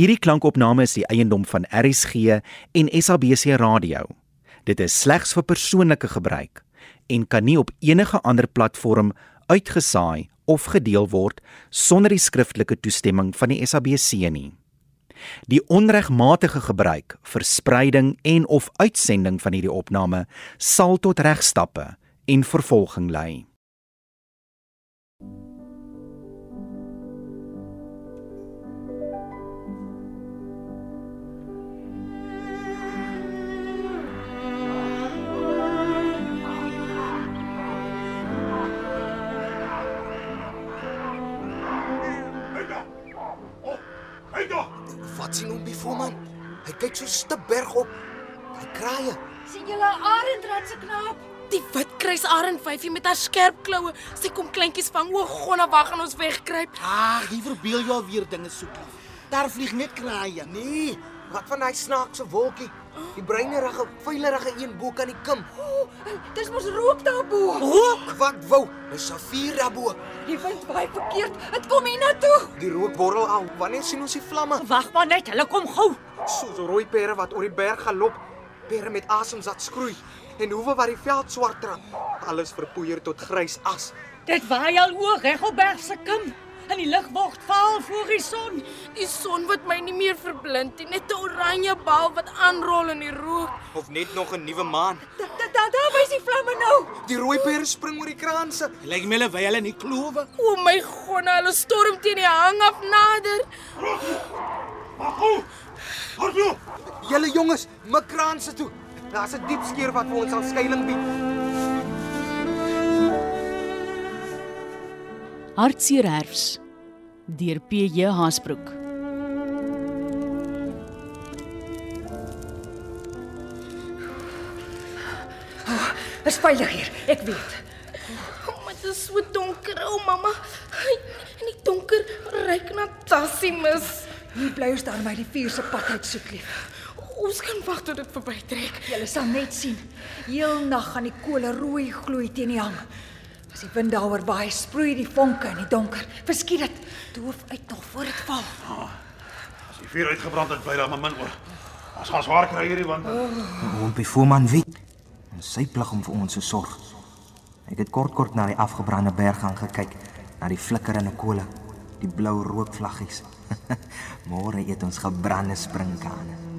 Hierdie klankopname is die eiendom van RSG en SABC Radio. Dit is slegs vir persoonlike gebruik en kan nie op enige ander platform uitgesaai of gedeel word sonder die skriftelike toestemming van die SABC nie. Die onregmatige gebruik, verspreiding en of uitsending van hierdie opname sal tot regstappe en vervolging lei. Wat sien hom before man? Hy kyk so stip berg op. Hy kraaie. sien julle Arendrad se knaap? Die wit kruisarend vyfie met haar skerp kloue. Sy kom kleintjies vang. O, gonna wag en ons wegkruip. Ag, jy verbeel jou weer dinge soek. Daar vlieg net kraaie. Nee, wat van daai snaakse wolkie? Die breinerige, vuilerige een bo kan die kim. O, dis mos rook daarbo. Rook, wat wou? Dis safier daarbo. Die wind waai verkeerd. Dit kom hier na toe. Die rook borrel al. Wanneer sien ons die vlamme? Wag maar net, hulle kom gou. Soos rooi pere wat oor die berg galop. Pere met asem zat skroei. En hoewe wat die veld swart trap. Alles verpoeier tot grys as. Dit waai al oor reg op berg se kim. En die lig word vaal voor die son. Die son wat my nie meer verblind nie, net 'n oranje bal wat aanrol in die rook. Of net nog 'n nuwe maan. Da da daar wys die vlamme nou. Die rooi pere spring oor die kraanse. Lyk my hulle wy hulle nie klowe. O my gonna, hulle storm teen die hang af nader. Julle jonges, my kraanse toe. Daar's 'n diep skeur wat vir ons al skuilings bied. Hartseer herfs deur PJ Haasbroek. Is veilig hier, ek weet. O, maar dit is so donker, o mamma. En die donker reuk na tassimus. Hier bly ons dan by die vuur se pad uit soek lief. Ons kan wag tot dit verbytrek. Julle sal net sien. Heel nag gaan die kole rooi gloei teen die hang. As die wind daaroor waai, sproei die vonke in die donker. Verskiet dit. Doof uit nog voor dit val. As die vuur uitgebrand het, bly daar maar min oor. Ons gaan swaar kry hierdie want Oompie Voorman weet. En sy plig om vir ons te sorg. Ek het kort kort na die afgebrande berg gaan gekyk, na die flikkerende kole, die blou rookvlaggies. Môre eet ons gebrande sprinkane.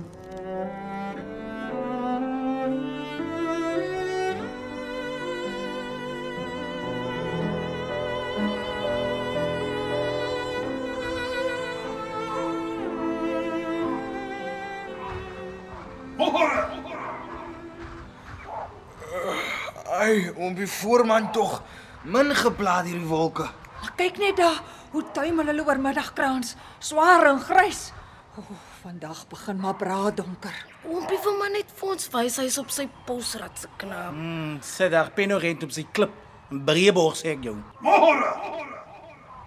Ai, Oompie Voorman tog min geplaat hierdie wolke. Maar kyk net daar, hoe tuimel hulle oor middagkraans, swaar en grys. O, vandag begin maar braai donker. Oompie wil maar net vir ons wys hy's op sy posrat se knaap. Hmm, sit daar penorent op sy klip. 'n Breeborg sê ek jou. Môre.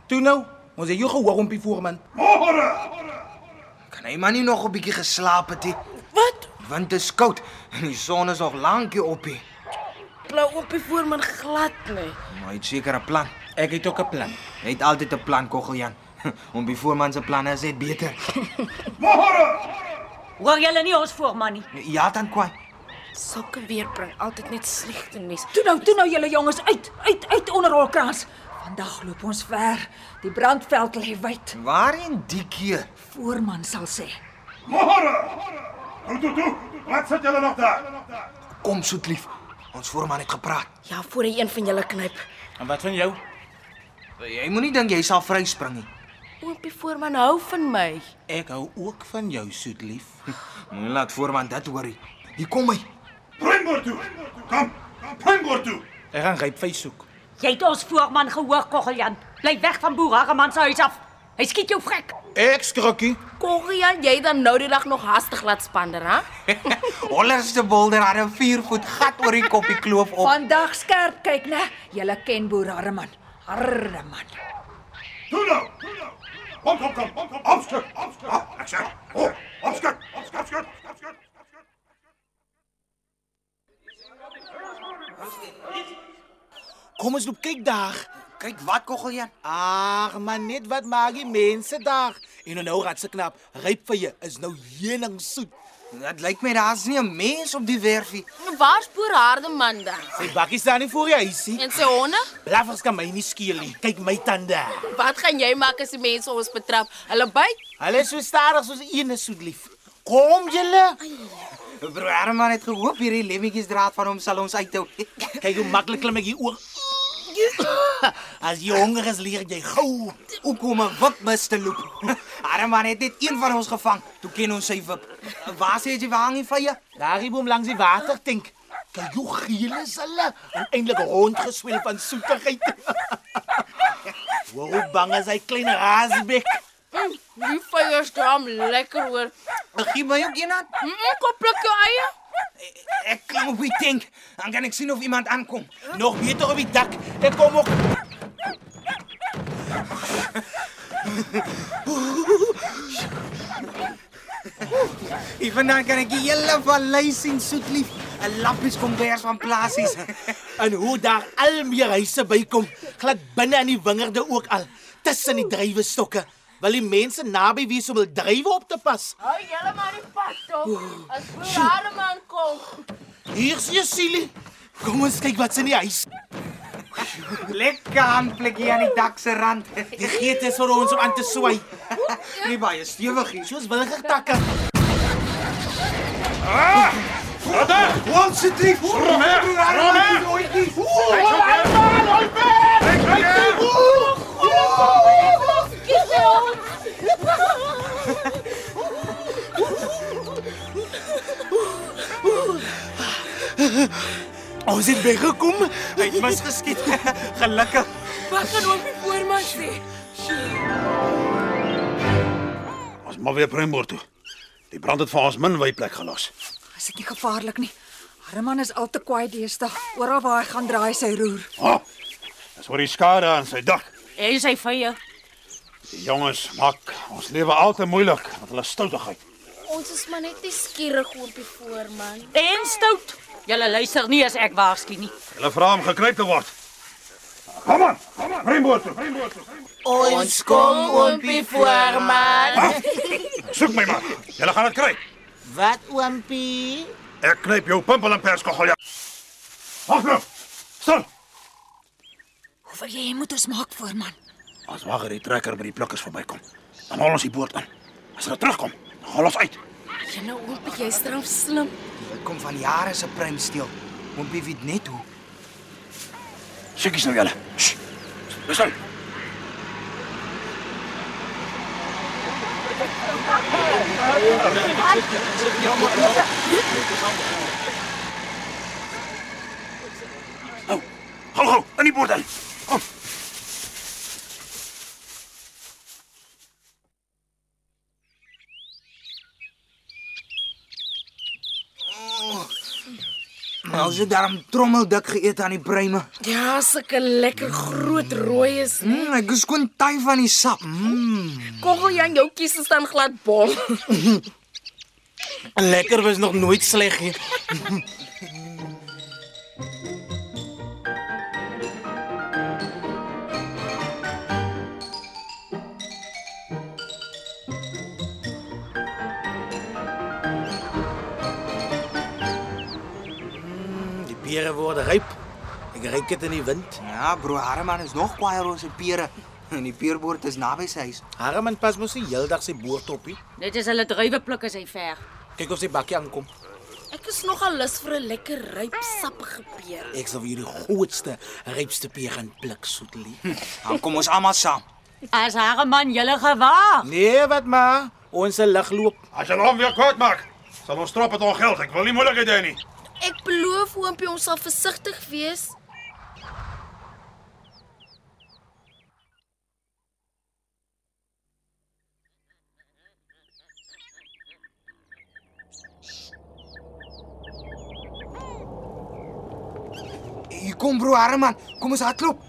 Toe nou, ons het jou gehoor om voorman. Môre. Kan hy maar nie nog 'n bietjie geslaap het nie. Wat? Want dit is koud en die son is nog lankie op hier. Blou oompie voorman glad nee. Maar hy het seker 'n plan. Ek het ook 'n plan. Hy het altyd 'n plan, Koggeljan. Oompie Voorman se planne is net beter. Môre. Hoor julle nie ons voorman nie. Ja, dan kwai. Sulke weer bring altyd net slegte nuus. Toe nou, toe nou julle jongens uit, uit, uit onder hul kraans. Vandag loop ons ver. Die brandveld lê wyd. Waarheen die keer? Voorman sal sê. Môre. Toe toe toe. Wat sit julle nog daar? Kom soetlief. Ons voorman het gepraat. Ja, voor hy een van julle knyp. En wat van jou? Jy moenie dink jy sal vryspring nie. Oompie voorman hou van my. Ek hou ook van jou, soetlief. Moenie laat voorman dit hoor nie. Hier kom hy. Bring toe. Kom. Bring toe. Ek gaan ryp vy soek. Jy het ons voorman gehoor, Koggeljan. Bly weg van Boer Hageman se huis af. Hy skiet jou vrek. Ek skrokkie. Korrian, jy dan nou die dag nog hastig laat spander, hè? Hollerste bolder het 'n 4 voet gat oor die koppie kloof op. Vandag skerp kyk, né? Julle ken boer Harreman. Harreman. Toe nou. Kom kom kom. Opskik. Opskik. Ek sê. Oh, opskik. Opskik. Opskik. Opskik. Kom ons loop kyk daar. Kyk wat Koggeljan. Ag, maar net wat maak die mense daar? En nou ratse knap, ryp vir jou is nou heuning soet. Dit lyk my daar's nie 'n mens op die werfie. Waar spoor Hardeman dan? Sy bakkie staan nie voor jou huisie. En sy honde? Blaffers kan my nie skeel nie. Kyk my tande. Wat gaan jy maak as die mense ons betrap? Hulle byt? Hulle is so stadig soos een soet lief. Kom julle. Broer Herman het gehoop hierdie lemmetjies draad van hom sal ons uithou. Kyk hoe maklik klim ek hier oor. As jy honger is, leer jy gou. Hoe kom 'n wip mis te loop? Herman het net een van ons gevang. Toe ken ons sy wip. Waar sê jy waar hang die vye? Daar hier boom langs die water dink. Kyk hoe geel is hulle. En eintlik rondgeswel van soetigheid. Hoe bang is hy klein rasbek? Die vye staan lekker hoor. Gee my ook een aan. Mm, kom pluk jou eie. Ek klim op die tank. Dan kan ek sien of iemand aankom. Nog beter op die dak. Ek kom. Ewen dan kan ek die hele vallei sien soetlief. 'n Lappies kombers van plasies. En hoe daar al meer huise bykom, glad binne in die wingerde ook al, tussen die druiwestokke. Wil die mense naby wees om hul druiwe op te pas. Hou julle maar die pad tog. As spoor Hardeman kom. Hier is Jesili. Kom ons kyk wat's in die huis. Lekker handplekkie aan die dak se rand. Die geet is vir ons om aan te swai. Nie baie stewig hier. Soos willige takke. Wat dan? Ons se drie voor. Romme, Romme. Ons het weggekom. Hy het misgeskiet. Gelukkig. Wat gaan oom die voorman sê? Ons maar weer Bremboor toe. Die brand het vir ons min wyplek gelos. Is dit nie gevaarlik nie? Harman is al te kwaai deesdae. Oral waar hy gaan draai sy roer. Ah. Dis oor die skade aan sy dak. En sy vye. Die jongens maak ons lewe al te moeilik met hulle stoutigheid. Ons is maar net nie skieurig oor die voorman. En stout. Julle luister nie as ek waarsku nie. Hulle vra om gekruip te word. Kom aan, kom aan, Bremboor toe, Bremboor toe. Ons kom oompie voorman. Soek my maar. Julle gaan dit kry. Wat oompie? Ek knyp jou pimpel en perskogel. Ja. Wag nou. Stil. Hoe wil jy moet ons maak voorman? As wag die trekker by die plukkers verbykom. Dan haal ons die boot aan. As hulle terugkom, dan haal ons uit. Jy nou oompie, jy straf slim. Dit kom van jare se pruim steel. Oompie weet net hoe. Siekies nou julle. Sst. Dis nou. Oh, hou hou, in die boot in. Kom. Nou se daarom trommeldik geëet aan die pruime. Ja, sulke lekker groot rooi is. Mm, ek is skoon taai van die sap. Mm. Kogel Jan jou kies staan glad bol. Lekker was nog nooit sleg nie. pere word ryp. Ek ruik dit in die wind. Ja, bro, Harman is nog kwaaier oor sy pere. En die peerboord is naby sy huis. Harman pas mos nie heeldag sy boord op nie. Dit is hulle druiwe pluk as hy ver. Kyk of sy bakkie aankom. Ek is nogal lus vir 'n lekker ryp sappige peer. Ek sal vir julle die grootste, rypste peer gaan pluk, soetlie. Dan kom ons almal saam. As haar man julle gewaar. Nee, wat maar. Ons se lig loop. As jy hom weer kwaad maak, sal ons strop dit al geld. Ek wil nie moeilikheid hê nie. Ek beloof oompie ons sal versigtig wees. Hier kom bro Harman. Kom ons hardloop.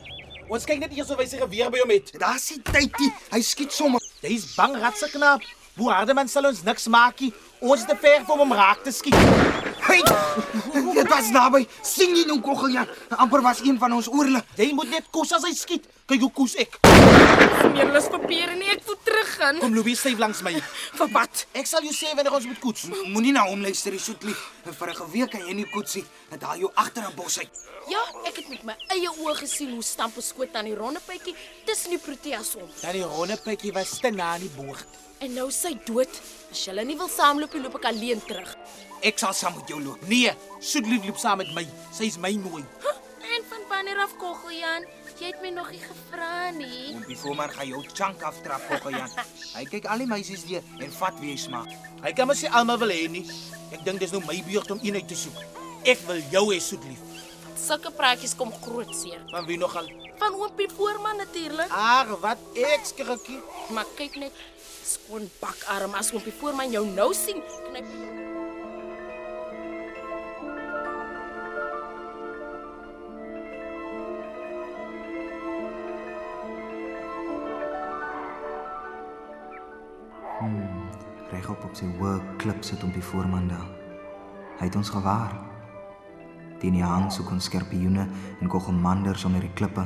Ons kyk net eers of hy sy geweer by hom het. Daar's die tydjie. Hy skiet sommer. Hy's bang ratse knaap. Hoe Hardeman sal ons niks maak nie. Ons te ver om hom raak te skiet. Hey! Dit was naby. sien jy nou kogel ja? Amper was een van ons oorle. Jy moet net kos as hy skiet. Kyk hoe koes ek. Meer lus papier en ek wil teruggaan. Kom Louis, styf langs my. Vir wat? Ek sal jou sê wanneer ons moet koets. Moenie na hom luister, die soetlief. Vir 'n geweek kan jy nie koetsie. Dit haal jou agter 'n bos uit. Ja, ek het met my eie oë gesien hoe stamp 'n skoot aan die ronde pytjie tussen die proteas om. Dan die ronde pikkie was te na in die boord. En nou is sy dood. As jy nie wil saamloop nie, loop ek alleen terug. Ek sal saam met jou loop. Nee, Soetlief loop saam met my. Sy's my nooi. Huh? En van wanneer af Kogeljan? Jy het my nog nie gevra nie. Oompie Voorman gaan jou chunk aftrap, Kokkeljan. Hy kyk al die meisies deur en vat wie hy smaak. Hy kan mos nie almal wil hê nie. Ek dink dis nou my beurt om een uit te soek. Ek wil jou hê, Soetlief. Sulke praatjies kom groot seer. Van wie nogal? Van oompie Voorman natuurlik. Ag, wat ek skrikkie. Maar kyk net, skoon bakarm as oompie Voorman jou nou sien. Knyp sy hoë klip sit Oompie Voorman daar. Hy het ons gewaar. Teen die hang soek ons skorpioene en kogelmanders onder die klippe.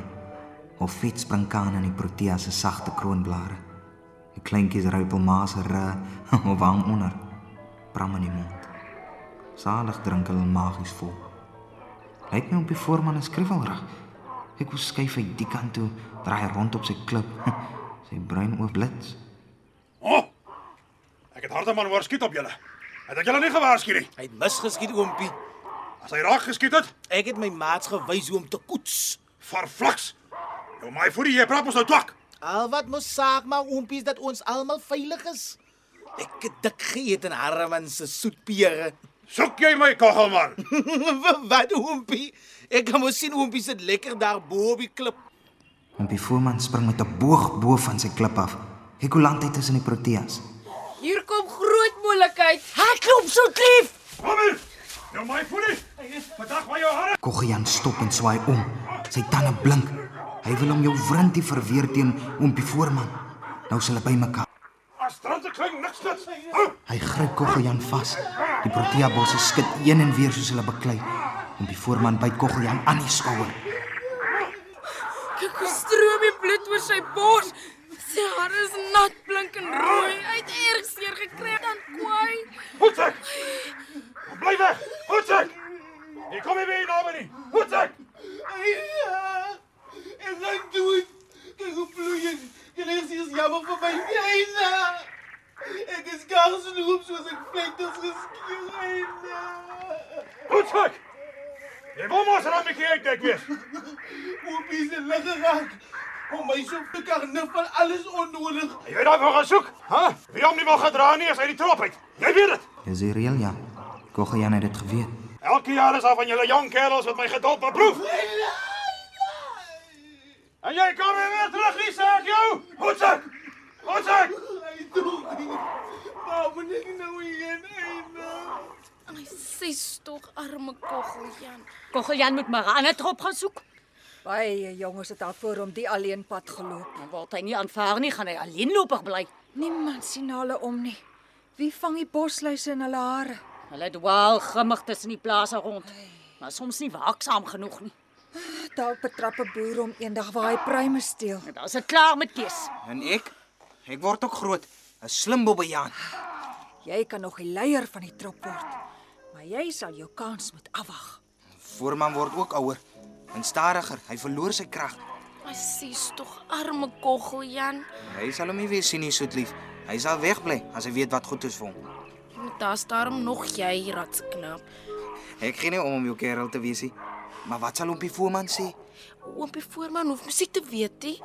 Of vetspringkane in die protea se sagte kroonblare. Die kleintjies ruipelmase ru of hang onder. Bram in die mond. Salig drink hulle magies vol. Lyk my op die voorman 'n skriwelrig. Ek wou skuif hy die kant toe, draai rond op sy klip. Sy bruin oë blits. Oh! Ek het harde man hoor skiet op julle. Het ek julle nie gewaarsku nie? Hy het misgeskiet, oompie. As hy raak geskiet het, Ek het my maats gewys hoe om te koets. verflaks. Jou my voor die jy praat ons nou twak. Al wat mos saak maar oompie is dat ons almal veilig is. Ek het dik geëet in Harman se soetpere. Soek jy my kogelman? wat oompie? Ek kan mos sien oompie sit lekker daar bo op die klip. En die voorman spring met 'n boog bo van sy klip af. Hekulant hy tussen die proteas. Hier kom groot moeilikheid. Hardloop so klief. Kom hier. Jou my die. Vandag waar jou hare. Koggejan stop en swaai om. Sy tande blink. Hy wil hom jou wrintie verweer teen oompie voorman. Nou sal hulle bymekaar. As strand te klein niks dit. Hy gryp Koggejan vas. Die protea bosse skud een en weer soos hulle beklei. Oompie voorman byt Koggejan aan die skouer. Kyk hoe stroom die bloed oor sy bors. Sy hare is nat, blink en rooi. Hy het erg seer gekry dan kwaai. Hoedsek. Bly weg. Hoedsek. Jy kom nie weer naby nie. Hoedsek. Ja. Ek gaan doen. Kyk hoe vloeiend. Jy lê sies jammer vir my. Eina. Ek is gas loop soos ek vlektels geskeur. Eina. Hoedsek. Jy wil mos aan my kyk ek weet. Oompie se lig geraak. Om my so te karnaval alles onnodig. Jy weet daarvoor gaan soek. Hæ? Wie hom nie wil gedra nie is uit die trop uit. Jy weet dit. Dis die reël ja. Koggejan het dit geweet. Elke jaar is daar van julle jong kerels wat my geduld beproef. En jy kom weer weer terug, nie sê ek jou. Hy doen. Maar moet ek nou hier eina. En hy sê tog arme Kogeljan. Kogeljan moet maar 'n ander trop gaan soek. Baie jonges het al voor hom die alleen pad geloop. Maar word hy nie aanvaar nie, gaan hy alleenlopig bly. Niemand sien hulle om nie. Wie vang die bosluise in hulle hare? Hulle dwaal grimmig tussen die plase rond. Maar soms nie waaksaam genoeg nie. Dalk betrap 'n boer om eendag waar hy pruime steel. En dan's dit klaar met Kees. En ek? Ek word ook groot. 'n Slim bobbejaan. Jy kan nog die leier van die trop word. Maar jy sal jou kans moet afwag. Voorman word ook ouer en stadiger. Hy verloor sy krag. Sê tog arme Kogeljan. Hy sal hom nie weer sien nie, soetlief. Hy sal wegbly as hy weet wat goed is vir hom. Daar's daarom nog jy, ratsknap. Ek gee nie om om jou kerel te wees nie. Maar wat sal oompie voorman sê? Oompie Voorman hoef musiek te weet, nie.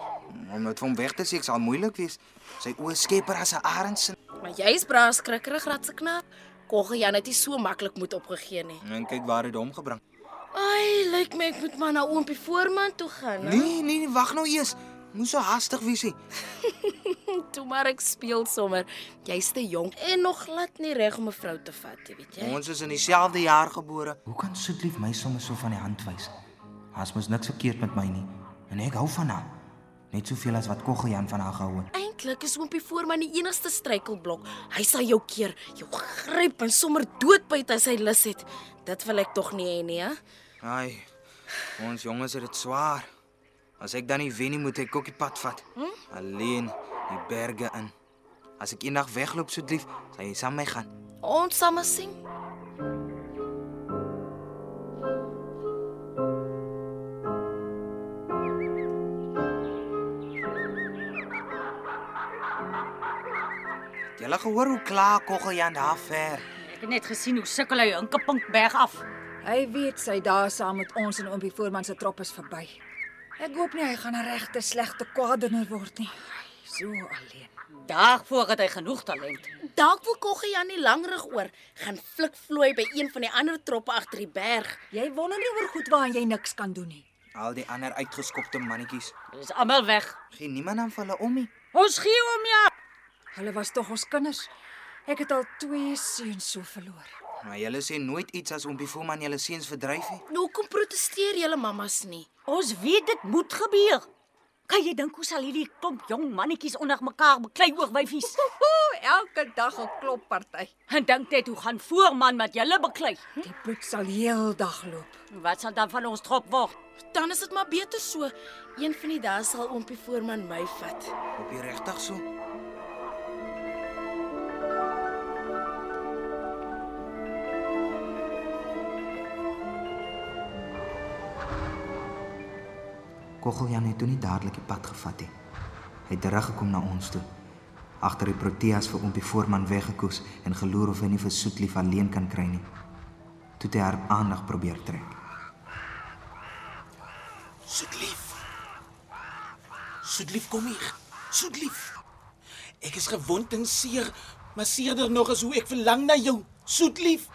Om dit van hom weg te sê, sal moeilik wees. Sy oë skepper as 'n arend se. Maar jy's braas skrikkerig, ratsknap. Kogeljan het nie so maklik moet opgegee nie. En kyk waar dit hom gebring. Ai, lyk my ek moet maar na oompie Voorman toe gaan, hè. Nee, nee, nee wag nou eers. Moes so haastig wees nie. Toe maar ek speel sommer. Jy's te jonk en nog glad nie reg om 'n vrou te vat, jy weet jy. Ons is in dieselfde jaar gebore. Hoe kan soetlief my sommer so van die hand wys? Haas mos niks verkeerd met my nie. En ek hou van haar. Net soveel as wat Koggejan van haar gehou het. Eintlik is oompie Voorman die enigste struikelblok. Hy sal jou keer, jou gryp en sommer doodbyt as hy lus het. Dit wil ek tog nie hê nie, hè? Ai. Ons jonges het dit swaar. As ek dan nie wen nie, moet ek ook die pad vat. Hm? Alleen die berge in. As ek eendag wegloop so lief, sal jy saam met my gaan. Ons sal maar sien. Jy het gehoor hoe klaar Koggeljan daar ver. Ek het net gesien hoe sukkel hy Inkepink berg af. Hy weet sy dae saam met ons en oompie Voorman se trop is verby. Ek hoop nie hy gaan 'n regte slegte kwaadener word nie. So alleen. Daarvoor het hy genoeg talent. Dalk wil Koggejan nie lankrig oor gaan flikvloei by een van die ander troppe agter die berg. Jy wonder nie oor goed waaraan jy niks kan doen nie. Al die ander uitgeskopte mannetjies. Dis almal weg. Geen niemand aan hulle om nie. Ons gee hom ja. Hulle was tog ons kinders. Ek het al twee seuns so verloor. Maar julle sê nooit iets as oompie Voelman julle seuns verdryf nie. Nou kom protesteer julle mammas nie. Ons weet dit moet gebeur. Kan jy dink hoe sal hierdie klomp jong mannetjies onder mekaar beklei oor wyfies? Elke dag 'n klopparty. En dink net hoe gaan voorman met julle beklei? Die bloed sal heeldag loop. Wat sal dan van ons trop word? Dan is dit maar beter so. Een van die dae sal oompie Voorman my vat. Op die regtig so. Koggeljan het toe nie dadelik die pad gevat nie. Hy het teruggekom na ons toe. Agter die proteas vir oompie Voorman weggekoes en geloer of hy nie vir Soetlief alleen kan kry nie. Toe het hy haar aandag probeer trek. Soetlief. Soetlief kom hier. Soetlief. Ek is gewond en seer, maar seerder nog is hoe ek verlang na jou. Soetlief.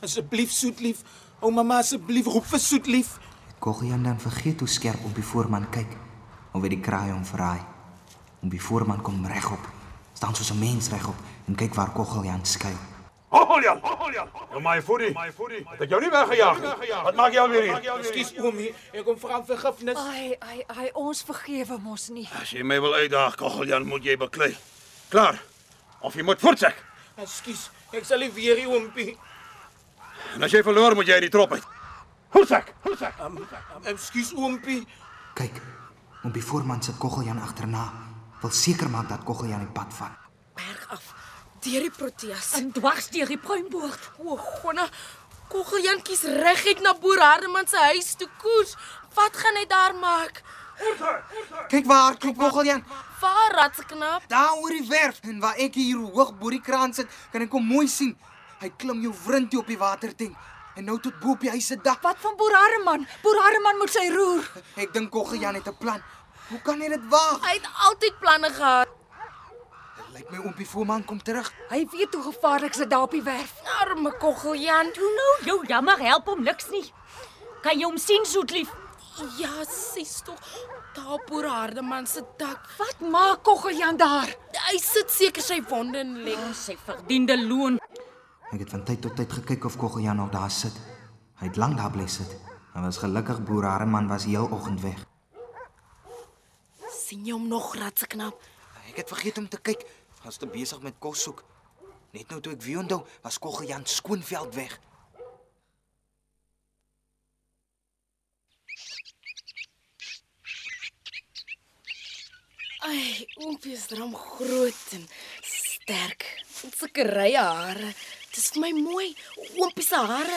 Asseblief Soetlief, o mamma asseblief roep vir Soetlief. Koggeljan dan vergeet hoe skerp op die voorman kyk of hy die kraai hom verraai. Om die voorman kom regop, staan soos 'n mens regop en kyk waar Koggeljan skuil. Holjan! Jou my voedie. Het ek jou nie weggejaag nie? Wat maak jy alweer hier? Ekskuus oomie, ek kom vra om vergifnis. Ai, ai, ai, ons vergewe mos nie. As jy my wil uitdaag, Koggeljan, moet jy beklei. Klaar. Of jy moet voortsek. Ekskuus, ek sal nie weer hier oompie. En as jy verloor, moet jy uit die trop uit. Voortsek. Voortsek. Ekskuus oompie. Kyk, om die voorman sit Koggeljan agterna. Wil seker maak dat Koggeljan die pad vat. Berg af. Deur die proteas. En dwars deur die pruimboord. O, gonna Koggeljantjies reguit na boer Hardeman se huis toe koers. Wat gaan hy daar maak? Kyk waar kom Koggeljan. Waar ratsknap? Daar oor die werf en waar ek hier hoog bo die kraan sit, kan ek hom mooi sien. Hy klim jou wrintie op die watertank en nou tot bo op die huis se dak. Wat van Boer Harreman? Boer Harreman moet sy roer. Ek dink Koggeljan het 'n plan. Hoe kan hy dit waag? Hy het altyd planne gehad. Dit lyk my oompie Voorman kom terug. Hy weet hoe gevaarlik dit daar op die werf. Arme Koggeljan. Toe nou, jou jammer help hom niks nie. Kan jy hom sien, soetlief? Ja, sies tog. Daar op boer Hardeman se dak. Wat maak Koggeljan daar? Hy sit seker sy wonde en lê. Oh, sy verdiende loon. Ek het van tyd tot tyd gekyk of Koggeljan nog daar sit. Hy het lank daar bly sit. Hy was gelukkig boer Harreman was heel oggend weg. sien jy hom nog ratseknap? Ek het vergeet om te kyk. Was te besig met kos soek. Net nou toe ek weer onthou, was Koggeljan skoonveld weg. Ai, oompie is drom groot en sterk. Sulke rye hare. Dit is vir my mooi. Oompie se hare.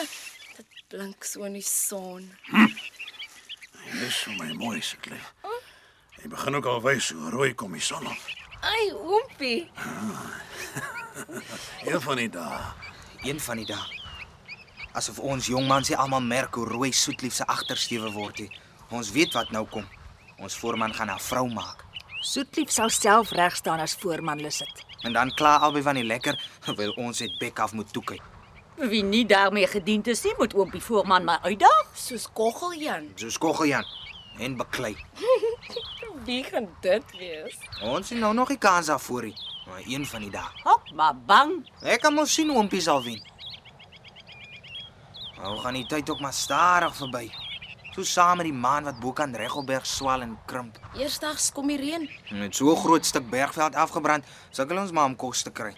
Dit blink so in die son. Dis vir my mooi se klei. Jy begin ook al wys hoe rooi kom die son op. Ai, oompie. Een van die dae. Een van die dae. Asof ons jong mans se almal merk hoe rooi soetlief se agtersteewe word nie. Ons weet wat nou kom. Ons voorman gaan haar vrou maak. Soetlief sal self reg staan as voorman Lisset. En dan klaar albei van die lekker, terwyl ons dit bek af moet toekyk. Wie nie daarmee gediend is nie, moet oompie voorman maar uitdaag. Soos Koggeljan. Soos Koggeljan en beklei. Wie gaan dit wees? Ons sien nou nog nie kans daarvoor nie, maar een van die dae. Hop, maar bang. Ek kan mos sien hoe oompie sal wen. Nou gaan die tyd ook maar stadig verby. So saam met die maan wat bokant Regelberg swal en krimp. Eersdags kom die reën. Met so 'n groot stuk bergveld afgebrand, sukkel ons maar om kos te kry.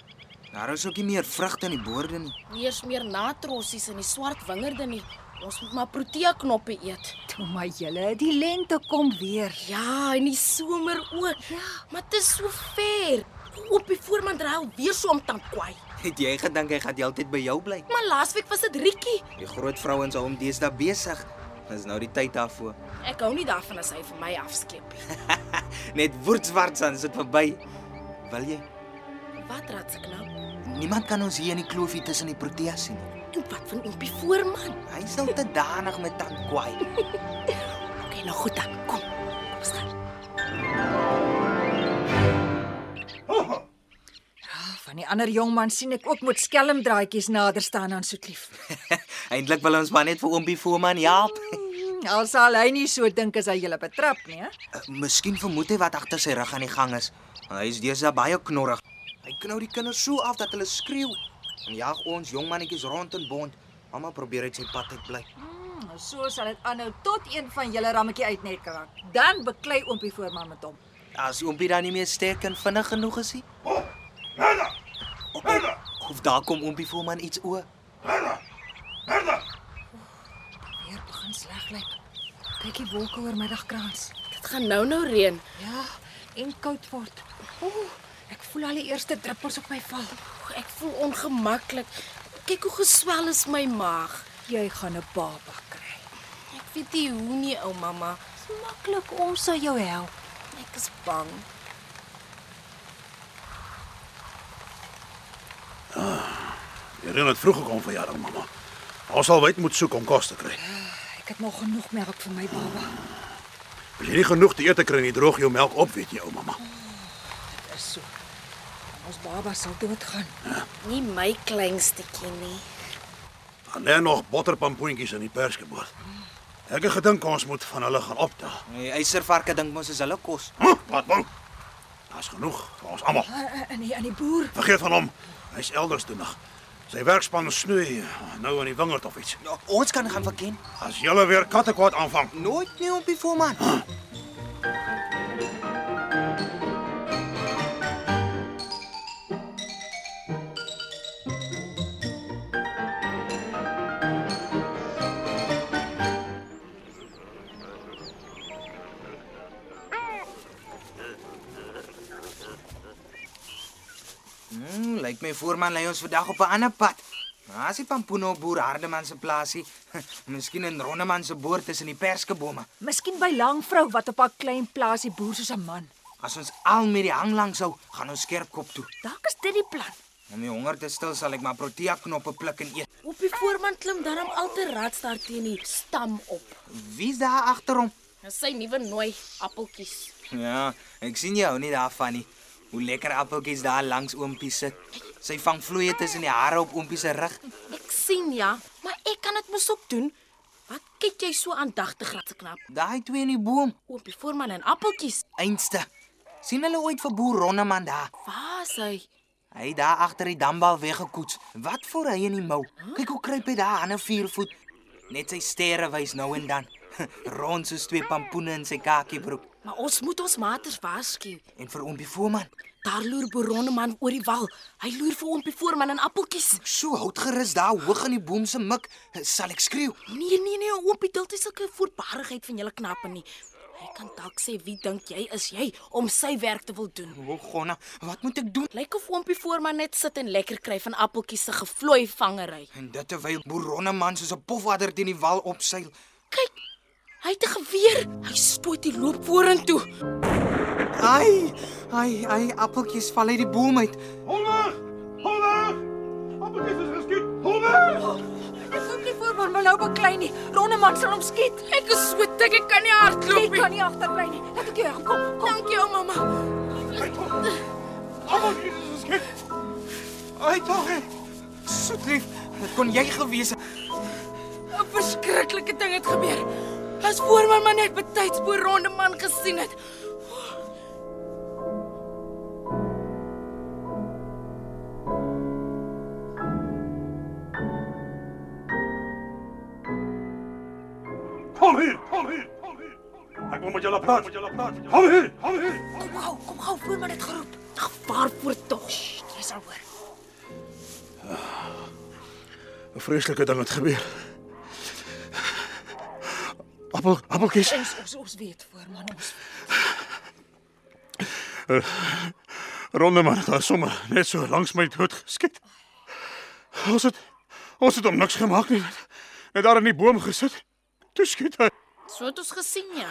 Daar is ook nie meer vrugte in die boorde nie. Nie eens meer natrossies in die swart wingerde nie. Ons moet maar protea knoppe eet. Toe my julle, die lente kom weer. Ja, en die somer ook. Ja, maar dit is so ver. Op die voorman ry al weer so om tankwai. Het jy gedink hy gaan die hele tyd by jou bly? Maar laasweek was dit Rikkie. Die groot vrouens hou hom deesdae besig. Dis nou die tyd daarvoor. Ek hou nie daarvan as hy vir my afskep nie. Net woordswarts aan sit verby. Wil jy? Wat raad se knap? Niemand kan ons hier in die kloofie tussen die proteas sien. En wat van Oompie voorman? Hy is nou te danig met tankwai. Okay, nou goed dan. Kom. Kom ons gaan. Van die ander jongman sien ek ook met skelmdraadjies nader staan aan Soetlief. Eintlik wil ons maar net vir oompie Voorman help. Al sal hy nie so dink as hy julle betrap nie, hè? Uh, Miskien vermoed hy wat agter sy rug aan die gang is. Hy is deesdae baie knorrig. Hy knou die kinders so af dat hulle skreeu. En jag ons jong mannetjies rond in bond. Mamma probeer uit sy pad uit bly. Hmm, so sal dit aanhou tot een van julle rammetjie uitnet raak. Dan beklei oompie voorman met hom. As oompie dan nie meer sterk en vinnig genoeg is nie. Of daar kom oompie Voorman iets oor. Merda! Sleg lyk. Kyk die wolke oor middagkraans. Dit gaan nou nou reën. Ja, en koud word. Ooh, ek voel al die eerste druppels op my val. Ek voel ongemaklik. Kyk hoe geswel is my maag. Jy gaan 'n baba kry. Ek weet nie hoe nie, ou mamma. Dis maklik, ons sal jou help. Ek is bang. Jy reën het vroeg gekom verjaardag, mamma. Ons sal wyd moet soek om kos te kry. Ek het nog genoeg melk vir my baba. As jy nie genoeg te eet kry nie, droog jou melk op, weet jy, ou mamma. Dit is so. En ons baba sal doodgaan. Nie my kleinstetjie nie. Dan lê nog botterpampoentjies in die perskeboord. Ek het gedink ons moet van hulle gaan optel. Die eiservarke dink mos is hulle kos. Huh, wat bang. Daar's genoeg vir ons almal. En die aan die boer. Vergeet van hom. Hy's elders toe nog. Sy werkspan snoei nou aan die wingerd of iets. Nou, ons kan gaan verken. As julle weer kattekwaad aanvang, Nooit nie oompie Voorman. Hmm, lyk my voorman lei ons vandag op 'n ander pad. Nou, as die Pampoeno boer Hardeman se plaasie, miskien in Ronneman se boer tussen die perskebome. Miskien by Langvrou wat op haar klein plaasie boer soos 'n man. As ons al met die hang langs hou, gaan ons skerp kop toe. Dalk is dit die plan. Om die honger te stil sal ek maar protea knoppe pluk en eet. Op die voorman klim daarom altyd radstar teen die stam op. Wie's daar agter hom? Dis sy nuwe nooi appeltjies. Ja, ek sien jy hou nie daarvan nie. Hoe lekker appeltjies daar langs oompie sit. Sy vang vloeie tussen die hare op oompie se rug. Ek sien ja, maar ek kan dit mos ook doen. Wat kyk jy so aandagtig ratse knap? Daai twee in die boom, Oompie voorman en appeltjies. einste. sien hulle ooit vir boer Ronneman daar? Waar is hy? Hy daar agter die dambal weggekoets. Wat voor hy in die mou? Kyk hoe kruip hy daar aan 'n viervoet. Net sy sterre wys nou en dan. Rond soos twee pampoene in sy kakiebroek. Maar ons moet ons maters waarsku. En vir oompie Voorman, Daar loer Boronne man oor die wal. Hy loer vir oompie voorman en appeltjies. so hout gerus daar hoog in die boom se mik, sal ek skreeu. Nee nee nee, oompie, dit is sulke voorbarigheid van julle knappe nie. Hy kan dalk sê wie dink jy is jy om sy werk te wil doen. O, Gonna, wat moet ek doen? Lyk of oompie voorman net sit en lekker kry van appeltjies se gevlooi vangery. En dit terwyl boeronne man soos 'n pofadder teen die wal opseil. Kyk, hy het 'n geweer. Hy stoot die loop vorentoe. Ai, ai, ai, appeltjies val uit die boom uit. hol weg! Hol weg! Appeltjies is geskiet. Hol weg! Ek voel nie voor maar nou beklei nie. Ronneman sal hom skiet. Ek is so dik, ek kan nie hardloop Ek nie. kan nie agterbly nie. Laat ek jou help. Kom, kom. Dankie, ou mamma. Appeltjies is geskiet. Ai tog. Soetlief, dit kon jy gewees het. 'n Verskriklike ding het gebeur. As voorman maar net betyds bo ronde man gesien het. Kom hier, kom hier, kom hier. Ek wil met julle praat, met julle praat. Kom hier, kom hier. Kom gou, kom gou, voorman het geroep. Ag, waarvoor tog? Jy sal hoor. 'n Vreeslike ding het gebeur. Appel, appeltjies. Ons ons ons weet voor man ons. Ronde man, daar sommer net so langs my dood geskiet. Ons het ons het hom niks gemaak nie. Net daar in die boom gesit. Toe skiet hy. So het ons gesien ja.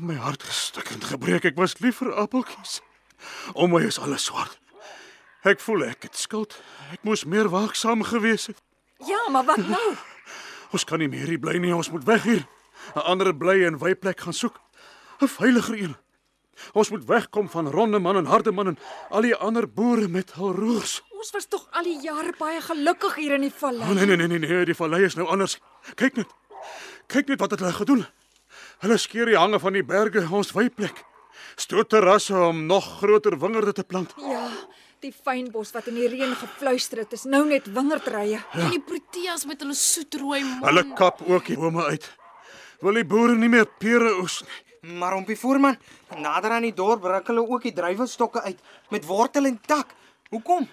My hart gestukkend gebreek. Ek was lief vir appeltjies. Om my is alles swart. Ek voel ek het skuld. Ek moes meer waaksaam gewees het. Ja, maar wat nou? Ons kan nie meer hier bly nie. Ons moet weg hier. 'n Ander bly en wyplek gaan soek. 'n Veiliger een. Ons moet wegkom van Ronde man en Harde man en al die ander boere met hul roers. Ons was tog al die jare baie gelukkig hier in die vallei. oh, nee nee nee nee, nee, die vallei is nou anders. Kyk net. Kyk net wat het hulle gedoen. Hulle skeer die hange van die berge ons wyplek. Stoot terrasse om nog groter wingerde te plant. Ja, die fynbos wat in die reën gefluister het, is nou net wingerdrye. En die proteas met hulle soetrooi mond. Hulle kap ook die bome uit. Wil die boere nie meer pere oes nie. Maar ompie voorman, nader aan die dorp ruk hulle ook die druiwenstokke uit met wortel en tak. Hoekom?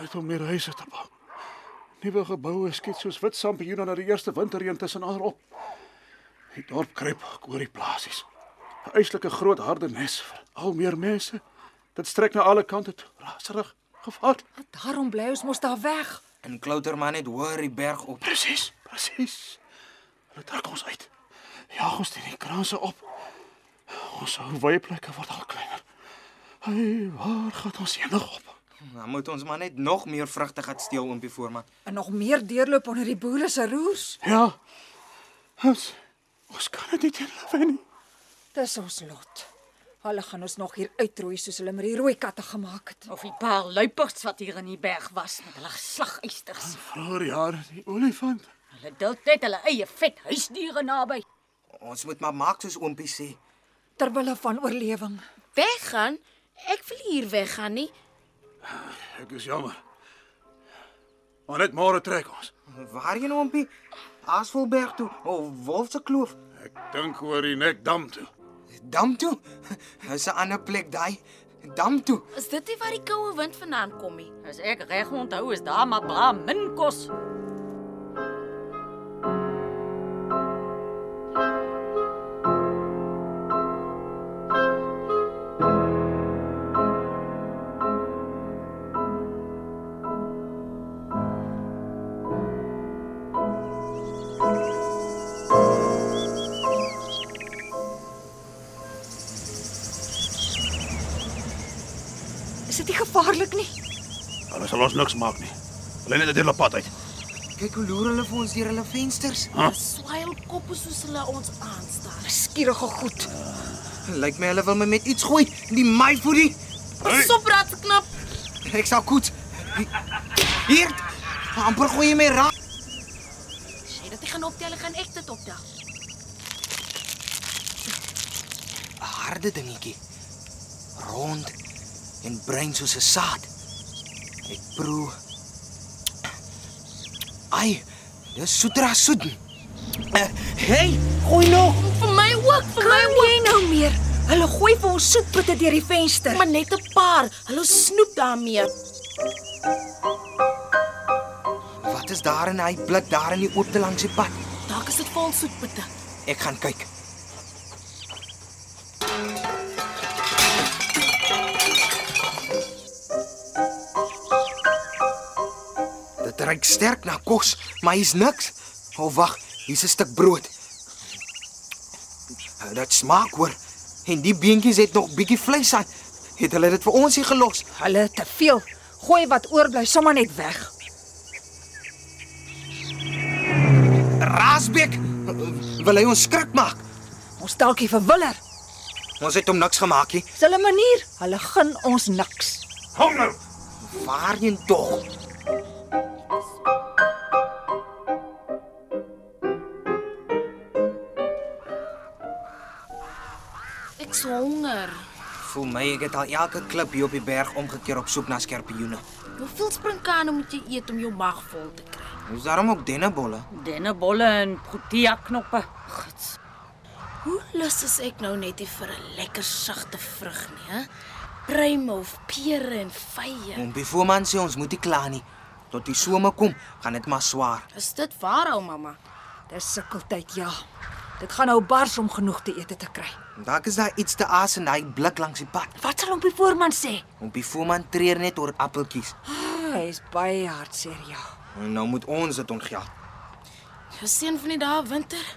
Net om meer huise te bou. Nuwe geboue skiet soos wit sampioene na die eerste winterreën tussen alre op. Die dorp kruip oor die plasies. 'n Eislike groot harde nes vir al meer mense. Dit strek na alle kante toe. Raserig, gevaar. Daarom bly ons mos daar weg. En Klouterman het hoor die berg op. Presies, presies. Hulle trek ons uit. Jaag ons teen die kranse op. Ons ou wyplekke word al kleiner. Hey, waar gaan ons heen nog op? Dan moet ons maar net nog meer vrugte gaan steel ompie voorman. En nog meer deurloop onder die boere se roers. Ja. Ons ons kan dit nie teen hulle wen nie. Dis ons lot. Hulle gaan ons nog hier uitroei soos hulle met die rooi katte gemaak het. Of die paar luiperds wat hier in die berg was met hulle slagysters. Vroeger jare die olifant. Hulle dult net hulle eie vet huisdiere naby. Ons moet maar maak soos oompie sê. ter wille van oorlewing. Weggaan? Ek wil hier weggaan nie. Ek is jammer. Maar net môre trek ons. Waarheen oompie? Aasvolberg toe of Wolfse Kloof? Ek dink oor die Nekdam toe. Dam toe. Dis 'n ander plek daai. Dam toe. Is dit nie waar die koue wind vandaan kom nie? As ek reg onthou is daar maar bra min kos. Ons niks maak nie. Hulle net 'n hele pad uit. Kyk hoe loer hulle vir ons deur hulle vensters. Swail koppe soos hulle ons aanstaar. Skierige goed. Lyk my hulle wil my met iets gooi. Die myfoodie. Pas op ratknap. Ek sal goed. Hier. amper gooi jy my raak. As jy dit nie gaan optel, gaan ek dit optel. 'n Harde dingetjie. Rond en bruin soos 'n saad. Ek proe. Ai, dis soetra soet. Uh, hey, gooi nog. Vir my ook, vir my Kan ook. jy nou meer? Hulle gooi vir ons soetputte deur die venster. Maar net 'n paar. Hulle snoep daarmee. Wat is daar in hy blik daar in die oopte langs die pad? Dalk is dit vol soetpitte. Ek gaan kyk. Sterk na kos, maar hier's niks. O oh, wag, hier's 'n stuk brood. Dit smaak hoor. En die beentjies het nog bietjie vleis aan. Het hulle dit vir ons hier gelos? Hulle het te veel. Gooi wat oorbly sommer net weg. Raasbeek wil hy ons skrik maak. Ons dalkie vir Willer. Ons het hom niks gemaak nie. Dis hulle manier. Hulle gun ons niks. Hou nou. Waarheen tog? Ek is honger. Voel my ek het al elke klip hier op die berg omgekeer op soek na skerpioene. Hoeveel sprinkane moet jy eet om jou mag vol te kry? Is daarom ook dennebolle? Dennebolle en protea knoppe. Gits. Hoe lus is ek nou net nie vir 'n lekker sagte vrug nie, hè? Pruime of pere en vye. Om bevoorman sê ons moet nie kla nie. Tot die somer kom, gaan dit maar swaar. Is dit waar, ou mamma? Dis sukkeltyd, ja. Dit gaan nou bars om genoeg te eet te kry. Dalk is daar iets te aas in daai blik langs die pad. Wat sal ompie voorman sê? Ompie Foeman treur net oor appeltjies. Ah, hy is baie hartseer, ja. En nou moet ons dit ontgeld. Ja, seën van die dae winter.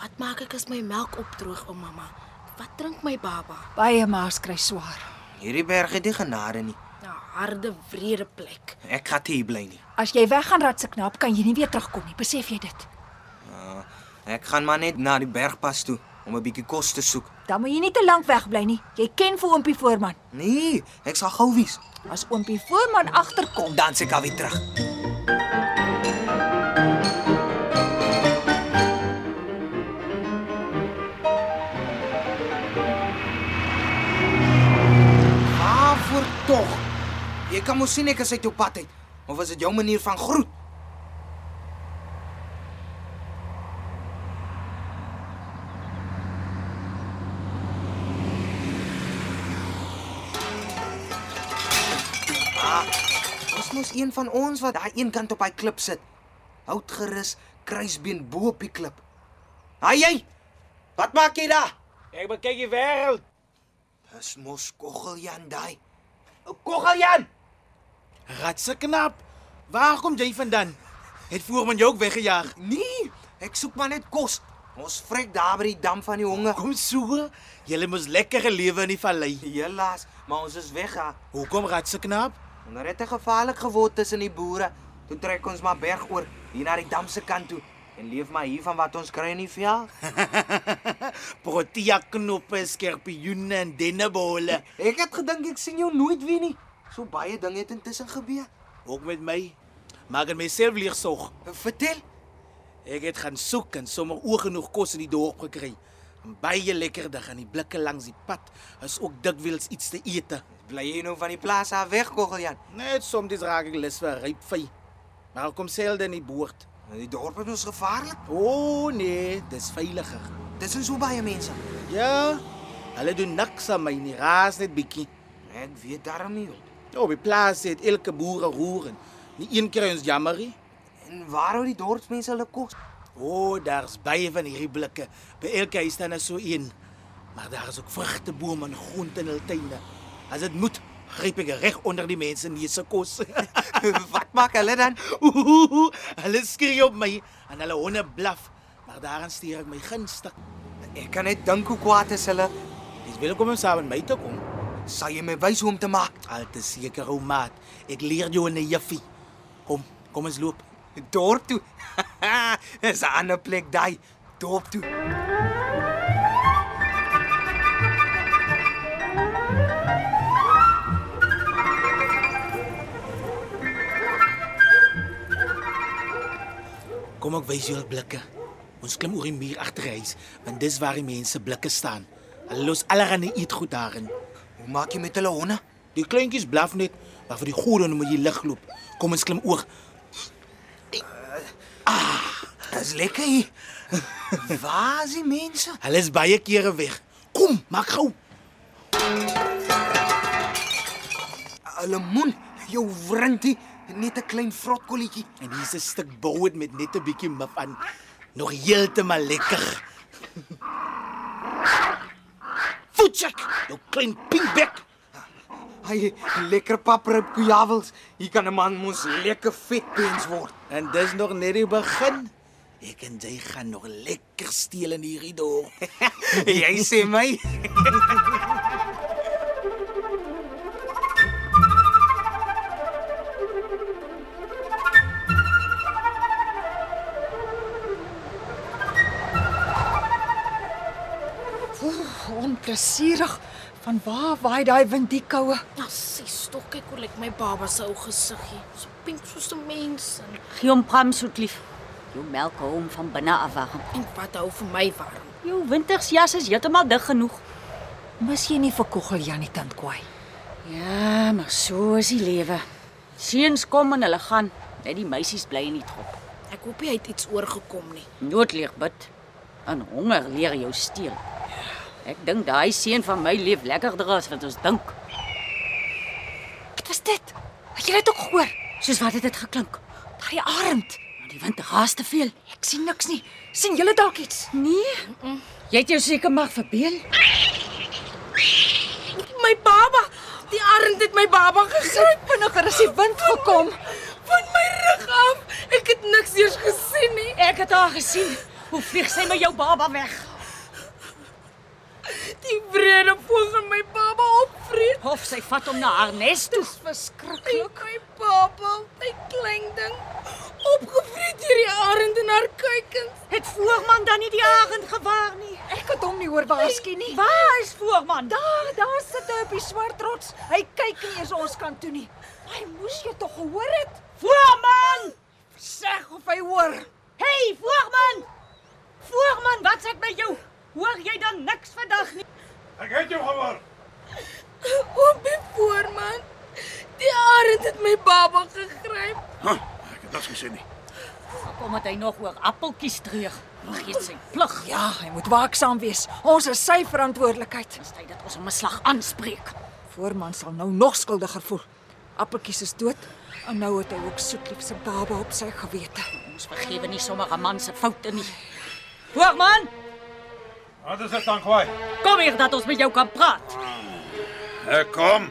Wat maak ek as my melk opdroog, o mamma? Wat drink my baba? Baie maas kry swaar. Hierdie berg het nie genade nie. 'n Harde, wrede plek. Ek gaan hier bly nie. As jy weggaan ratse knap, kan jy nie weer terugkom nie. Besef jy dit? Ek gaan maar net na die bergpas toe om 'n bietjie kos te soek. Dan moet jy nie te lank wegbly nie. Jy ken vir oompie voorman. Nee, ek sal gou wees. As oompie voorman agterkom, Dan se ek alweer terug. Waarvoor tog? Jy kan mos sien ek is uit jou pad uit. Of is dit jou manier van groet? Een van ons wat daai een kant op hy klip sit. Hout gerus, kruisbeen bo op die klip. Haai jy! Wat maak jy daar? Ek bekyk die wêreld. Dis mos Koggeljan daai. Koggeljan! Ratse knap. Waar kom jy vandaan? Het voorman jou ook weggejaag? Nee, ek soek maar net kos. Ons vrek daar by die dam van die honger. Kom so. Julle moes lekker gelewe in die vallei. Helaas, maar ons is weg. ha. Hoekom ratse knap? Onder het te gevaarlik geword tussen die boere. Toe trek ons maar berg oor hier na die dam se kant toe en leef maar hier van wat ons kry in die veld. Protea knoppe, skerpioene en dennebolle. Ek het gedink ek sien jou nooit weer nie. So baie dinge het intussen gebeur. Ook met my. Maak dit myself leegsog. Vertel. Ek het gaan soek en sommer oog genoeg kos in die dorp gekry. En baie lekkerdig aan die blikke langs die pad is ook dikwels iets te eet. Bly jy nou van die plaas af weg, Koggeljan? Net soms raak ek lus vir ryp vy. Maar kom selde in die boord. Die dorp is ons gevaarlik. O oh, nee, dis veiliger. Dis is so baie mense. Ja. Hulle doen niks aan my nie, raas net bietjie. Ek weet daarom nie. Ja, op die plaas het elke boer 'n roer en nie een keer ons jammerie. En waar hou die dorpsmense hulle kos? O, oh, daar's baie van hierdie blikke. By elke huis staan daar so een. Maar daar is ook vrugtebome en groente in hul tuine. As dit moet, gryp ek reg onder die mense neus se kos. Wat maak hulle dan? Hulle skree op my en hulle honde blaf. Maar daaraan stuur ek my gunstig. Ek kan net dink hoe kwaad is hulle. Dis welkom om saam met my te kom. Sal jy my wys hoe om te maak? Al te seker, ou maat. Ek leer jou 'n juffie. Kom, kom ons loop. Dorp toe. Dis 'n ander plek daai. Dorp toe. Kom ek wys jou al blikke. Ons klim oor die muur agter die huis, want dis waar die mense blikke staan. Hulle los allerlei eetgoed daarin. Hoe maak jy met hulle honde? Die kleintjies blaf net, maar vir die goeie moet jy lig loop. Kom ons klim oor. Dis lekker hier. Waar is die mense? Hulle is baie kere weg. Kom, maak gou. Hulle moen jou wrintie net 'n klein vrotkolletjie. En hier's 'n stuk bout met net 'n bietjie mif aan. Nog heeltemal lekker. Voetjek, jou klein pinkbek. Hy lekker paprip kujawels. Hier kan 'n man mos lekker vet pens word. En dis nog net die begin. Ek en jy gaan nog lekker steel in hierdie dorp. jy sê my. Onplesierig. Van waar waai daai wind die koue? Nou, sy stok kyk hoe lyk my baba se ou gesiggie. So pink soos 'n mens en, Gee hom pram soetlief. Jou melk hou hom van binne af warm. en wat hou vir my warm. Jou wintersjas is heeltemal dig genoeg. Mis jy nie vir Koggel Janie tant kwai? Ja, maar so is die lewe. Seuns kom en hulle gaan. Net die meisies bly in die trop. Ek hoop hy het iets oorgekom nie. Noodleeg bid. En honger leer jou steel. Ek dink daai seun van my leef lekkerder as wat ons dink. Wat was dit? Het jy dit ook gehoor? Soos wat het dit geklink? Daai arend. Maar Die wind raas te veel. Ek sien niks nie. sien julle dalk iets? Nee. Jy het jou seker maar verbeel. My baba. Die arend het my baba gegryp Vinniger as die wind gekom. van my rug af. Ek het niks eers gesien nie. Ek het haar gesien. Hoe vlieg sy met jou baba weg? Die vrede vogel my baba opvreet. Of sy vat hom na haar nes toe. Verskriklik. My baba, my klein ding, opgevreet deur die arend en haar kuikens. Het voorman dan nie die arend gewaar nie? Ek het hom nie hoor waarsku nie. Waar is voorman? Daar, daar sit hy op die swart rots. Hy kyk nie eens ons kant toe nie. Hy moes jou tog gehoor het. Voorman! Sê of hy hoor. Hey, voorman! Voorman, wat sê ek met jou? Hoor jy dan niks vandag nie? Ek het jou gehoor. Oomie voorman. Die arend het my baba gegryp. Huh, ek het niks gesien nie. Kom het hy nog oor appeltjies terug. Vergeet sy plig. Ja, hy moet waaksaam wees. Ons is sy verantwoordelikheid. Dis tyd dat ons hom 'n slag aanspreek. Voorman sal nou nog skuldiger voel. Appeltjies is dood en nou het hy ook soetlief se baba op sy gewete. Ons vergewe nie sommer 'n man se foute nie. Voorman, Wat is dit dan, kwaai? kom hier dat ons met jou kan praat. Ek kom.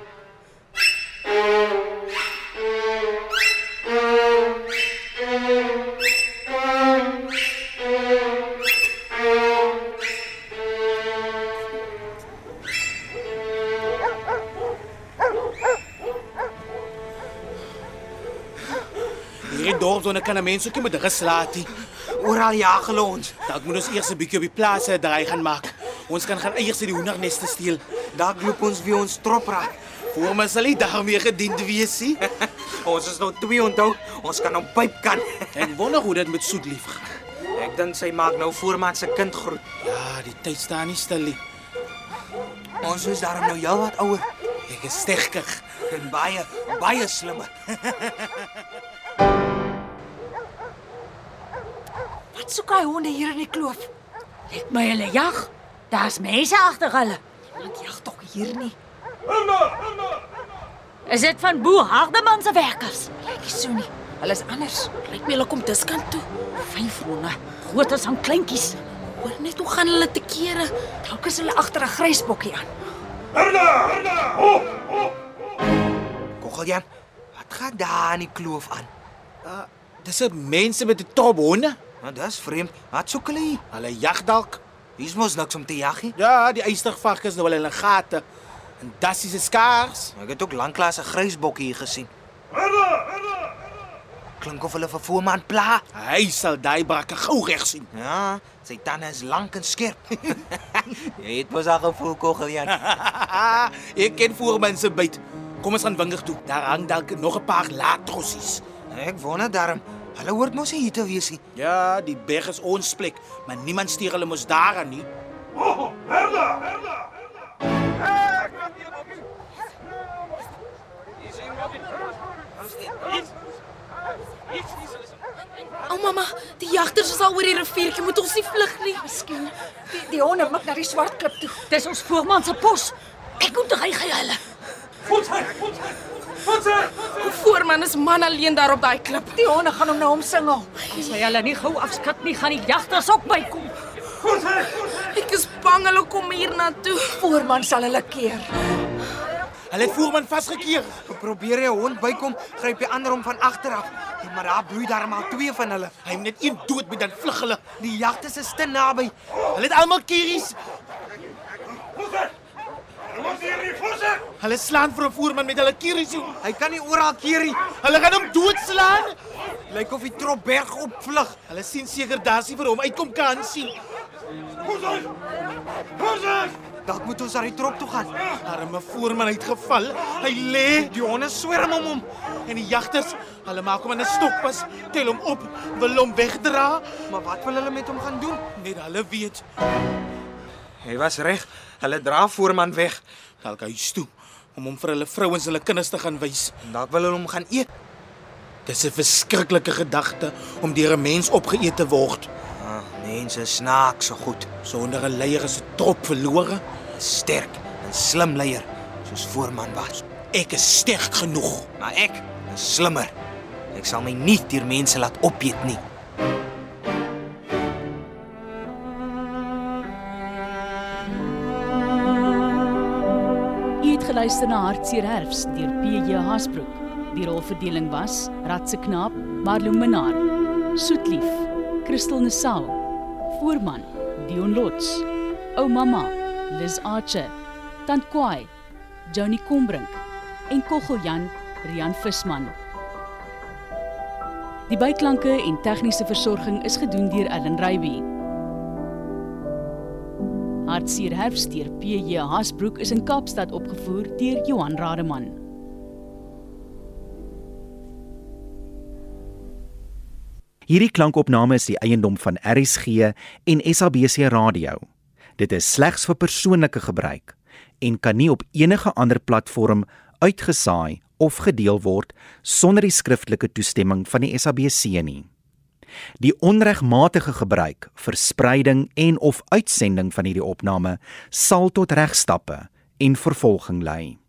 Hierdie dorp sonder kan mense ook nie met rus laat nie. Oral jag hulle ons. Dalk moet ons eers 'n bietjie op die plase 'n draai gaan maak. Ons kan gaan eers uit die hoenderneste steel. Daar loop ons wie ons trop raak. Voor my sal nie daarmee gediend wees nie. Ons is nou twee onthou. Ons kan hom pyp kan. Ek wonder hoe dit met soet lief gaan. Ek dink sy maak nou voorman se kind groet. Ja, die tyd staan nie stil nie. Ons is daarom nou jou wat ouer Ek is sterker. en baie baie slimmer. Wat soek hy honde hier in die kloof? Lyk my hulle jag. Daar's mense agter hulle. Want jag tog hier nie. Is dit van Boer Hardeman se werkers? Lyk nie so nie. Hulle is anders. Lyk my hulle kom diskant toe. Vyf honde, grootes en kleintjies. Hoor net hoe gaan hulle te kere. Dalk is hulle agter 'n grysbokkie aan. Kogeljan, wat gaan daar in die kloof aan? Dis 'n mense met 'n trop honde. Nou dis vreemd. Wat soek hulle hier? Hulle jag dalk. Hier's mos niks om te jag nie. Ja, die eystervarkens nou wel in 'n gate. En dassies is skaars. Ek het ook lanklaas 'n grysbokkie hier gesien. Klink of hulle vir voorman pla. Hy sal daai brakke gou reg sien. Ja, sy tande is lank en skerp. Jy het mos al gevoel Kogeljan. Ek ken voormense byt. Kom ons gaan wingerd toe. Daar hang dalk nog 'n paar laatrossies. Ek wonder daarom. Hulle hoort mos nie hier te wees nie. Ja, die berg is ons plek, maar niemand stuur hulle mos daaraan nie. O mamma, die jagters is al oor die riviertjie. Moet ons nie vlug nie. Miskien die, die honde mik na die swart klip toe. Dis ons voorman se pos. Ek moet ry ry hulle. Die voorman is man alleen daar op daai klip. Die honde gaan hom nou omsingel. As hy hulle nie gou afskat nie, gaan die jagters ook bykom. Ek is bang hulle kom hier na toe. Voorman sal hulle keer. Hulle het voorman vasgekeer. Probeer jy 'n hond bykom, gryp jy ander hom van agter af. Maar daar bloei daar maar twee van hulle. Hy moet net een dood met dan vlug hulle. Die jagters is te naby. Hulle het almal kieries. Hulle slaan vir 'n voerman met hulle kieries. Hy kan nie oral keer nie. Hulle gaan hom doodslaan. Lyk of die trop berg opvlug. Hulle sien seker daar's nie vir hom uitkom kan sien. Dalk moet ons na die trop toe gaan. Arme voerman het geval. Hy lê Die honde swerm om hom. en die jagters, hulle maak hom in 'n stokpas, tel hom op, wil hom wegdra. Maar wat wil hulle met hom gaan doen? Net hulle weet. Hy was reg. Hulle dra voorman weg. Dalk huis toe om hom vir hulle vrouens en hulle kinders te gaan wys. Dalk wil hulle hom gaan eet. Dis 'n verskriklike gedagte om deur 'n mens opgeëet te word. Ah, mense snaaks so goed. Sonder 'n leier is 'n trop verlore. Sterk en slim leier soos voorman was. Ek is sterk genoeg. Maar ek is slimmer. Ek sal my nie deur mense laat opeet nie. Geluister na Hartseer Herfs deur PJ Hasbrook. Die rolverdeling was Ratse Knaap, Marlo Menaar, Soetlief, Christel Nassau, Voorman, Dion Lots, Ou Mama, Liz Archer, Tant Kwai, Johnny Combrink en Koggeljan, Rian Visman. Die byklanke en tegniese versorging is gedoen deur Ellen Reiby. Hartseer Herfs deur PJ Hasbrook is in Kaapstad opgevoer deur Johan Rademan. Hierdie klankopname is die eiendom van RSG en SABC Radio. Dit is slegs vir persoonlike gebruik en kan nie op enige ander platform uitgesaai of gedeel word sonder die skriftelike toestemming van die SABC nie. Die onregmatige gebruik, verspreiding en of uitsending van hierdie opname sal tot regstappe en vervolging lei.